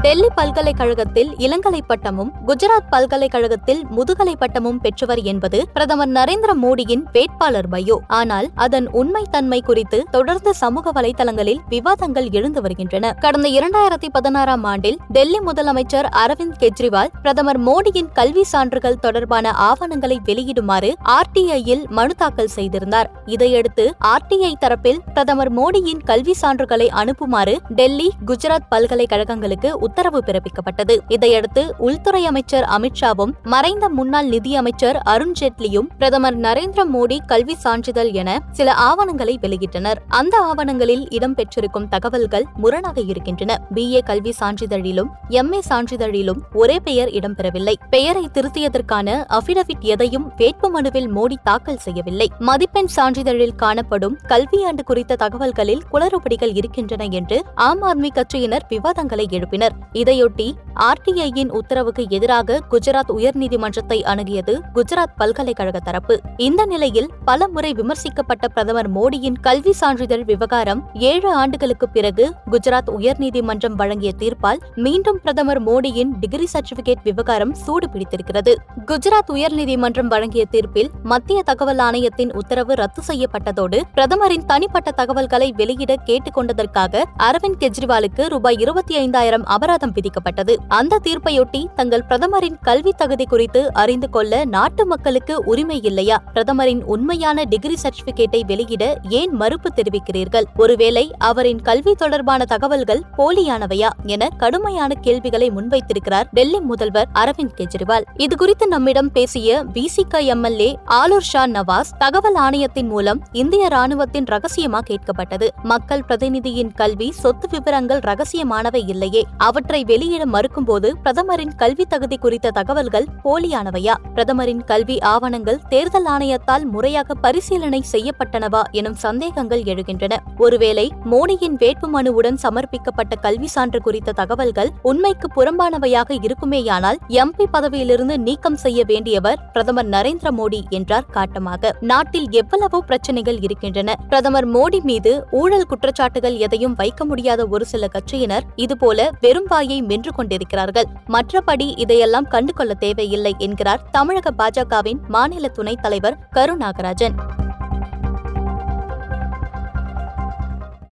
டெல்லி பல்கலைக்கழகத்தில் இளங்கலை பட்டமும் குஜராத் பல்கலைக்கழகத்தில் முதுகலை பட்டமும் பெற்றவர் என்பது பிரதமர் நரேந்திர மோடியின் வேட்பாளர் பயோ. ஆனால் அதன் உண்மை தன்மை குறித்து தொடர்ந்து சமூக வலைதளங்களில் விவாதங்கள் எழுந்து வருகின்றன. கடந்த இரண்டாயிரத்தி பதினாறாம் ஆண்டில் டெல்லி முதலமைச்சர் அரவிந்த் கெஜ்ரிவால் பிரதமர் மோடியின் கல்வி சான்றுகள் தொடர்பான ஆவணங்களை வெளியிடுமாறு ஆர்டிஐயில் மனு தாக்கல் செய்திருந்தார். இதையடுத்து ஆர்டிஐ தரப்பில் பிரதமர் மோடியின் கல்வி சான்றுகளை அனுப்புமாறு டெல்லி குஜராத் பல்கலைக்கழகங்களுக்கு உத்தரவு பிறப்பிக்கப்பட்டது. இதையடுத்து உள்துறை அமைச்சர் அமித்ஷாவும் மறைந்த முன்னாள் நிதியமைச்சர் அருண் ஜேட்லியும் பிரதமர் நரேந்திர மோடி கல்வி சான்றிதழ் என சில ஆவணங்களை வெளியிட்டனர். அந்த ஆவணங்களில் இடம்பெற்றிருக்கும் தகவல்கள் முரணாக இருக்கின்றன. பிஏ கல்வி சான்றிதழிலும் எம்ஏ சான்றிதழிலும் ஒரே பெயர் இடம்பெறவில்லை. பெயரை திருத்தியதற்கான அபிடவிட் எதையும் வேட்புமனுவில் மோடி தாக்கல் செய்யவில்லை. மதிப்பெண் சான்றிதழில் காணப்படும் கல்வியாண்டு குறித்த தகவல்களில் குளறுபடிகள் இருக்கின்றன என்று ஆம் ஆத்மி கட்சியினர் விவாதங்களை எழுப்பினர். இதையொட்டி ஆர்டிஐயின் உத்தரவுக்கு எதிராக குஜராத் உயர்நீதிமன்றத்தை அணுகியது குஜராத் பல்கலைக்கழக தரப்பு. இந்த நிலையில் பல முறை விமர்சிக்கப்பட்ட பிரதமர் மோடியின் கல்வி சான்றிதழ் விவகாரம் ஏழு ஆண்டுகளுக்கு பிறகு குஜராத் உயர்நீதிமன்றம் வழங்கிய தீர்ப்பால் மீண்டும் பிரதமர் மோடியின் டிகிரி சர்டிபிகேட் விவகாரம் சூடு பிடித்திருக்கிறது குஜராத் உயர்நீதிமன்றம் வழங்கிய தீர்ப்பில் மத்திய தகவல் ஆணையத்தின் உத்தரவு ரத்து செய்யப்பட்டதோடு பிரதமரின் தனிப்பட்ட தகவல்களை வெளியிட கேட்டுக் கொண்டதற்காக அரவிந்த் கெஜ்ரிவாலுக்கு ரூபாய் இருபத்தி ஐந்தாயிரம் அபர் அபராதம் விதிக்கப்பட்டது. அந்த தீர்ப்பையொட்டி தங்கள் பிரதமரின் கல்வி தகுதி குறித்து அறிந்து கொள்ள நாட்டு மக்களுக்கு உரிமை இல்லையா? பிரதமரின் உண்மையான டிகிரி சர்டிபிகேட்டை வெளியிட ஏன் மறுப்பு தெரிவிக்கிறீர்கள்? ஒருவேளை அவரின் கல்வி தொடர்பான தகவல்கள் போலியானவையா என கடுமையான கேள்விகளை முன்வைத்திருக்கிறார் டெல்லி முதல்வர் அரவிந்த் கெஜ்ரிவால். இதுகுறித்து நம்மிடம் பேசிய பிசிக எம்எல்ஏ ஆலூர் ஷா நவாஸ் தகவல் ஆணையத்தின் மூலம் இந்திய ராணுவத்தின் ரகசியமா கேட்கப்பட்டது. மக்கள் பிரதிநிதியின் கல்வி சொத்து விவரங்கள் ரகசியமானவை இல்லையே. அவர் அவற்றை வெளியிட மறுக்கும்போது பிரதமரின் கல்வி தகுதி குறித்த தகவல்கள் போலியானவையா? பிரதமரின் கல்வி ஆவணங்கள் தேர்தல் ஆணையத்தால் முறையாக பரிசீலனை செய்யப்பட்டனவா எனும் சந்தேகங்கள் எழுகின்றன. ஒருவேளை மோடியின் வேட்புமனுவுடன் சமர்ப்பிக்கப்பட்ட கல்வி சான்று குறித்த தகவல்கள் உண்மைக்கு புறம்பானவையாக இருக்குமேயானால் எம்பி பதவியிலிருந்து நீக்கம் செய்ய வேண்டியவர் பிரதமர் நரேந்திர மோடி என்றார் காட்டமாக. நாட்டில் எவ்வளவோ பிரச்சனைகள் இருக்கின்றன. பிரதமர் மோடி மீது ஊழல் குற்றச்சாட்டுகள் எதையும் வைக்க முடியாத ஒரு சில கட்சியினர் இதுபோல வெறும் வாயை மென்று கொண்டிருக்கிறார்கள். மற்றபடி இதையெல்லாம் கண்டுகொள்ள தேவையில்லை என்கிறார் தமிழக பாஜகவின் மாநில துணைத் தலைவர் கருநாகராஜன்